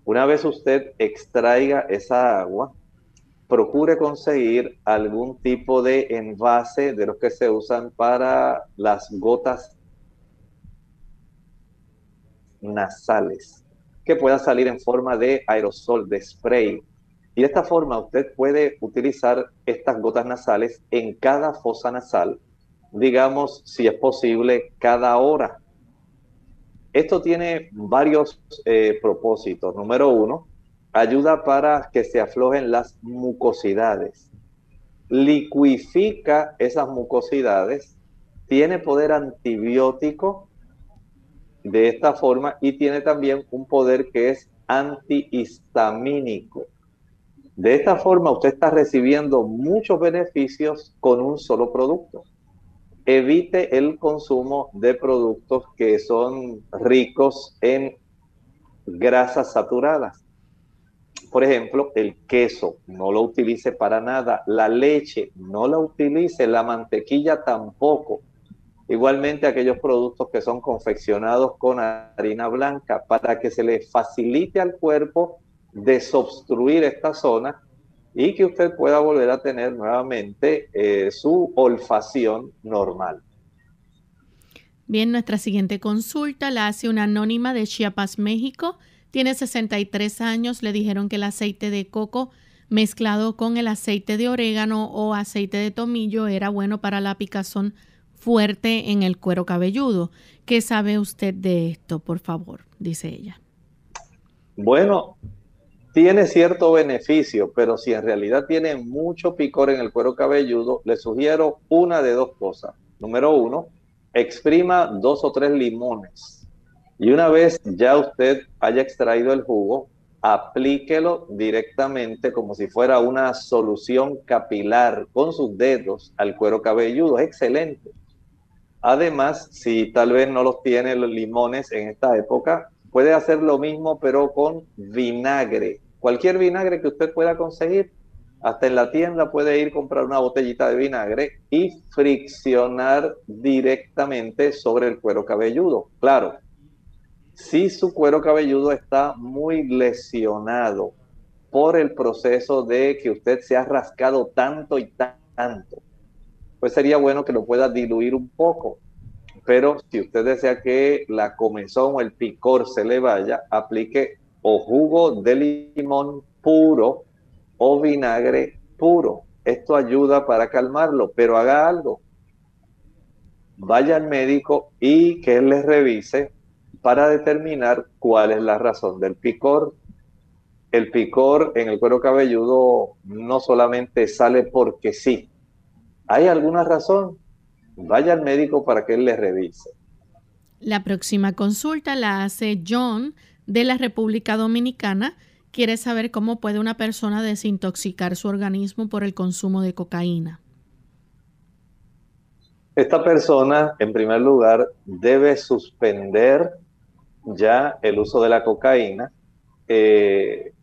[SPEAKER 2] Una vez usted extraiga esa agua, procure conseguir algún tipo de envase de los que se usan para las gotas nasales, que pueda salir en forma de aerosol, de spray. Y de esta forma usted puede utilizar estas gotas nasales en cada fosa nasal digamos, si es posible, cada hora. Esto tiene varios eh, propósitos. Número uno, ayuda para que se aflojen las mucosidades. Liquifica esas mucosidades, tiene poder antibiótico de esta forma y tiene también un poder que es antihistamínico. De esta forma usted está recibiendo muchos beneficios con un solo producto evite el consumo de productos que son ricos en grasas saturadas. Por ejemplo, el queso, no lo utilice para nada. La leche, no la utilice. La mantequilla tampoco. Igualmente aquellos productos que son confeccionados con harina blanca para que se le facilite al cuerpo desobstruir esta zona y que usted pueda volver a tener nuevamente eh, su olfacción normal.
[SPEAKER 1] Bien, nuestra siguiente consulta la hace una anónima de Chiapas, México. Tiene 63 años. Le dijeron que el aceite de coco mezclado con el aceite de orégano o aceite de tomillo era bueno para la picazón fuerte en el cuero cabelludo. ¿Qué sabe usted de esto, por favor? Dice ella.
[SPEAKER 2] Bueno, tiene cierto beneficio, pero si en realidad tiene mucho picor en el cuero cabelludo, le sugiero una de dos cosas. Número uno, exprima dos o tres limones. Y una vez ya usted haya extraído el jugo, aplíquelo directamente como si fuera una solución capilar con sus dedos al cuero cabelludo. Es excelente. Además, si tal vez no los tiene los limones en esta época, puede hacer lo mismo pero con vinagre cualquier vinagre que usted pueda conseguir, hasta en la tienda puede ir a comprar una botellita de vinagre y friccionar directamente sobre el cuero cabelludo. Claro, si su cuero cabelludo está muy lesionado por el proceso de que usted se ha rascado tanto y tanto, pues sería bueno que lo pueda diluir un poco. Pero si usted desea que la comezón o el picor se le vaya, aplique o jugo de limón puro o vinagre puro. Esto ayuda para calmarlo, pero haga algo. Vaya al médico y que él le revise para determinar cuál es la razón del picor. El picor en el cuero cabelludo no solamente sale porque sí. ¿Hay alguna razón? Vaya al médico para que él le revise.
[SPEAKER 1] La próxima consulta la hace John de la República Dominicana. Quiere saber cómo puede una persona desintoxicar su organismo por el consumo de cocaína.
[SPEAKER 2] Esta persona, en primer lugar, debe suspender ya el uso de la cocaína. Eh,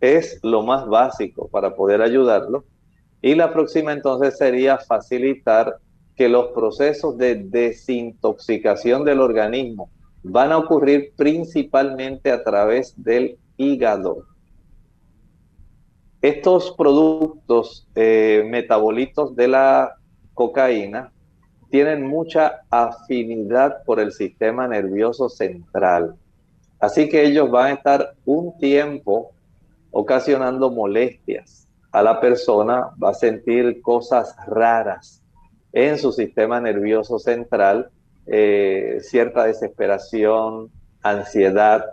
[SPEAKER 2] es lo más básico para poder ayudarlo. Y la próxima entonces sería facilitar que los procesos de desintoxicación del organismo van a ocurrir principalmente a través del hígado. Estos productos eh, metabolitos de la cocaína tienen mucha afinidad por el sistema nervioso central. Así que ellos van a estar un tiempo ocasionando molestias a la persona, va a sentir cosas raras en su sistema nervioso central eh, cierta desesperación, ansiedad.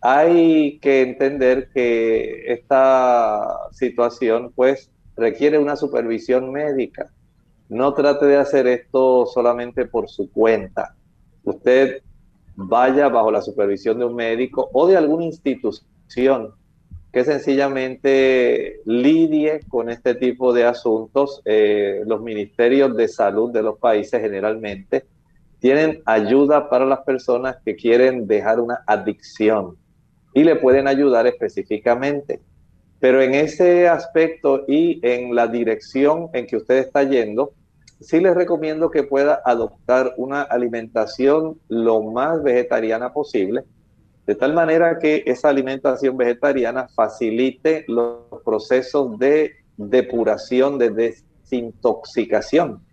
[SPEAKER 2] Hay que entender que esta situación pues requiere una supervisión médica. No trate de hacer esto solamente por su cuenta. Usted vaya bajo la supervisión de un médico o de alguna institución que sencillamente lidie con este tipo de asuntos. Eh, los ministerios de salud de los países generalmente tienen ayuda para las personas que quieren dejar una adicción y le pueden ayudar específicamente. Pero en ese aspecto y en la dirección en que usted está yendo, sí les recomiendo que pueda adoptar una alimentación lo más vegetariana posible, de tal manera que esa alimentación vegetariana facilite los procesos de depuración, de desintoxicación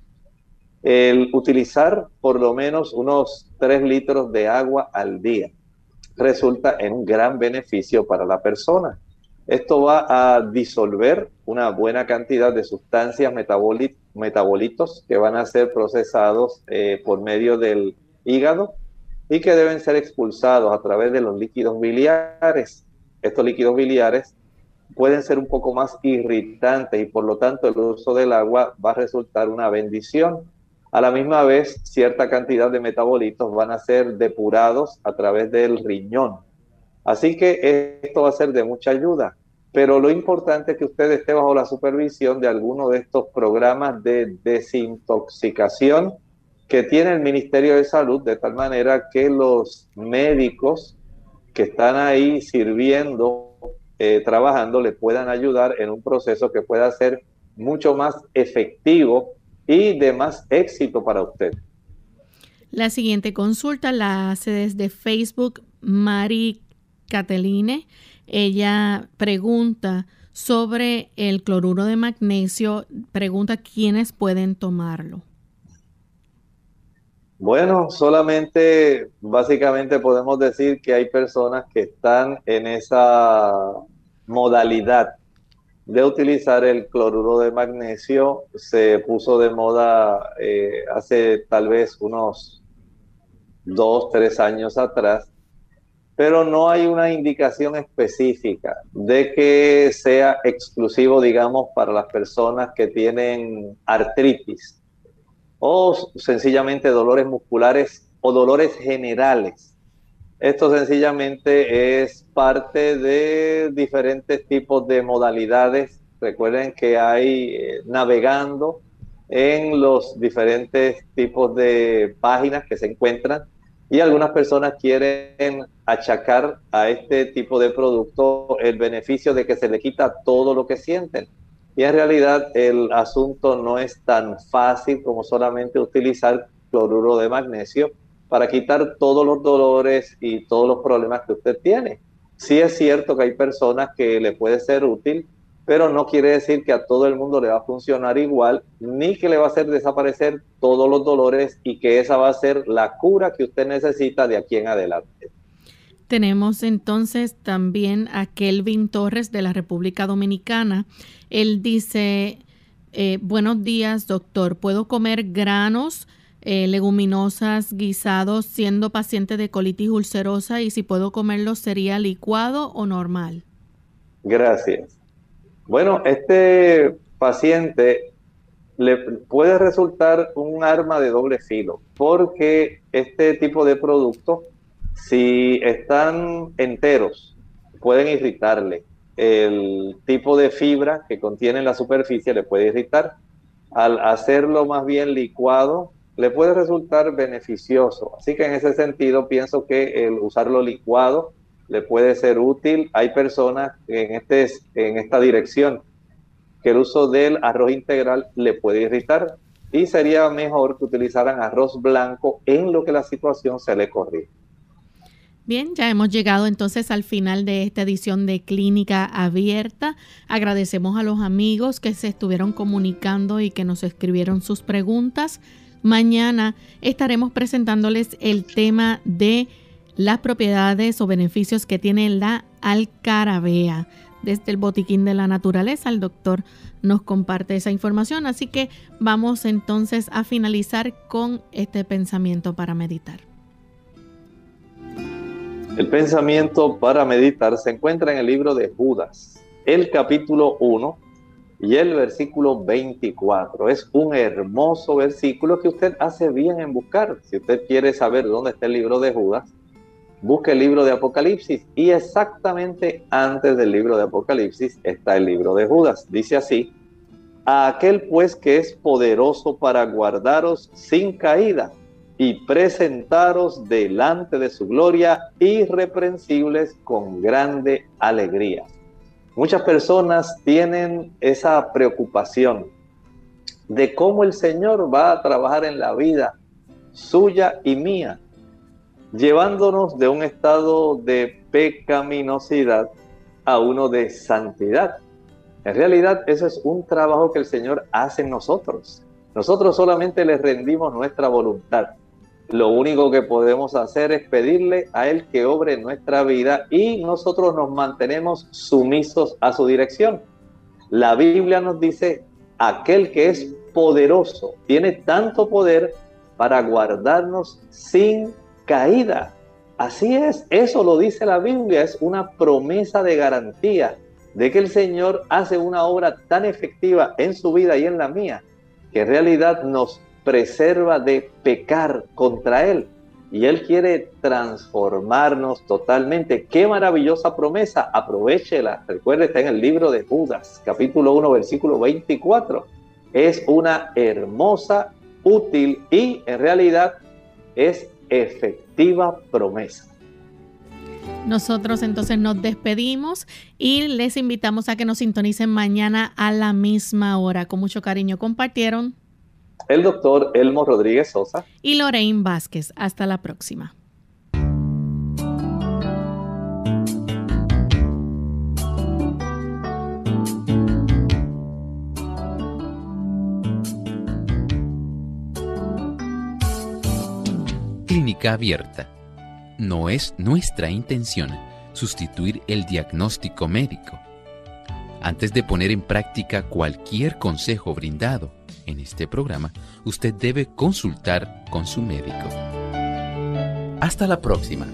[SPEAKER 2] el utilizar por lo menos unos 3 litros de agua al día resulta en un gran beneficio para la persona. Esto va a disolver una buena cantidad de sustancias metabolitos que van a ser procesados eh, por medio del hígado y que deben ser expulsados a través de los líquidos biliares. Estos líquidos biliares pueden ser un poco más irritantes y por lo tanto el uso del agua va a resultar una bendición a la misma vez, cierta cantidad de metabolitos van a ser depurados a través del riñón. Así que esto va a ser de mucha ayuda. Pero lo importante es que usted esté bajo la supervisión de alguno de estos programas de desintoxicación que tiene el Ministerio de Salud, de tal manera que los médicos que están ahí sirviendo, eh, trabajando, le puedan ayudar en un proceso que pueda ser mucho más efectivo y de más éxito para usted.
[SPEAKER 1] La siguiente consulta la hace desde Facebook Mari Cateline. Ella pregunta sobre el cloruro de magnesio, pregunta quiénes pueden tomarlo.
[SPEAKER 2] Bueno, solamente básicamente podemos decir que hay personas que están en esa modalidad de utilizar el cloruro de magnesio se puso de moda eh, hace tal vez unos dos, tres años atrás, pero no hay una indicación específica de que sea exclusivo, digamos, para las personas que tienen artritis o sencillamente dolores musculares o dolores generales esto sencillamente es parte de diferentes tipos de modalidades. Recuerden que hay eh, navegando en los diferentes tipos de páginas que se encuentran y algunas personas quieren achacar a este tipo de producto el beneficio de que se le quita todo lo que sienten. Y en realidad el asunto no es tan fácil como solamente utilizar cloruro de magnesio para quitar todos los dolores y todos los problemas que usted tiene. Sí es cierto que hay personas que le puede ser útil, pero no quiere decir que a todo el mundo le va a funcionar igual, ni que le va a hacer desaparecer todos los dolores y que esa va a ser la cura que usted necesita de aquí en adelante.
[SPEAKER 1] Tenemos entonces también a Kelvin Torres de la República Dominicana. Él dice, eh, buenos días doctor, ¿puedo comer granos, eh, leguminosas, guisados siendo paciente de colitis ulcerosa y si puedo comerlos sería licuado o normal?
[SPEAKER 2] Gracias. Bueno, este paciente le puede resultar un arma de doble filo porque este tipo de productos si están enteros, pueden irritarle. El tipo de fibra que contiene la superficie le puede irritar. Al hacerlo más bien licuado, le puede resultar beneficioso. Así que en ese sentido pienso que el usarlo licuado le puede ser útil. Hay personas en, este, en esta dirección que el uso del arroz integral le puede irritar y sería mejor que utilizaran arroz blanco en lo que la situación se le corrige.
[SPEAKER 1] Bien, ya hemos llegado entonces al final de esta edición de Clínica Abierta. Agradecemos a los amigos que se estuvieron comunicando y que nos escribieron sus preguntas. Mañana estaremos presentándoles el tema de las propiedades o beneficios que tiene la alcarabea. Desde el Botiquín de la Naturaleza, el doctor nos comparte esa información. Así que vamos entonces a finalizar con este pensamiento para meditar.
[SPEAKER 2] El pensamiento para meditar se encuentra en el libro de Judas, el capítulo 1 y el versículo 24. Es un hermoso versículo que usted hace bien en buscar. Si usted quiere saber dónde está el libro de Judas, busque el libro de Apocalipsis y exactamente antes del libro de Apocalipsis está el libro de Judas. Dice así, a aquel pues que es poderoso para guardaros sin caída y presentaros delante de su gloria irreprensibles con grande alegría. Muchas personas tienen esa preocupación de cómo el Señor va a trabajar en la vida suya y mía, llevándonos de un estado de pecaminosidad a uno de santidad. En realidad, eso es un trabajo que el Señor hace en nosotros. Nosotros solamente le rendimos nuestra voluntad. Lo único que podemos hacer es pedirle a Él que obre nuestra vida y nosotros nos mantenemos sumisos a su dirección. La Biblia nos dice, aquel que es poderoso, tiene tanto poder para guardarnos sin caída. Así es, eso lo dice la Biblia, es una promesa de garantía de que el Señor hace una obra tan efectiva en su vida y en la mía, que en realidad nos preserva de pecar contra Él. Y Él quiere transformarnos totalmente. Qué maravillosa promesa. Aprovechela. Recuerde, está en el libro de Judas, capítulo 1, versículo 24. Es una hermosa, útil y en realidad es efectiva promesa.
[SPEAKER 1] Nosotros entonces nos despedimos y les invitamos a que nos sintonicen mañana a la misma hora. Con mucho cariño compartieron
[SPEAKER 2] el doctor Elmo Rodríguez Sosa
[SPEAKER 1] y Lorraine Vázquez. Hasta la próxima.
[SPEAKER 11] Clínica abierta. No es nuestra intención sustituir el diagnóstico médico. Antes de poner en práctica cualquier consejo brindado, en este programa, usted debe consultar con su médico. Hasta la próxima.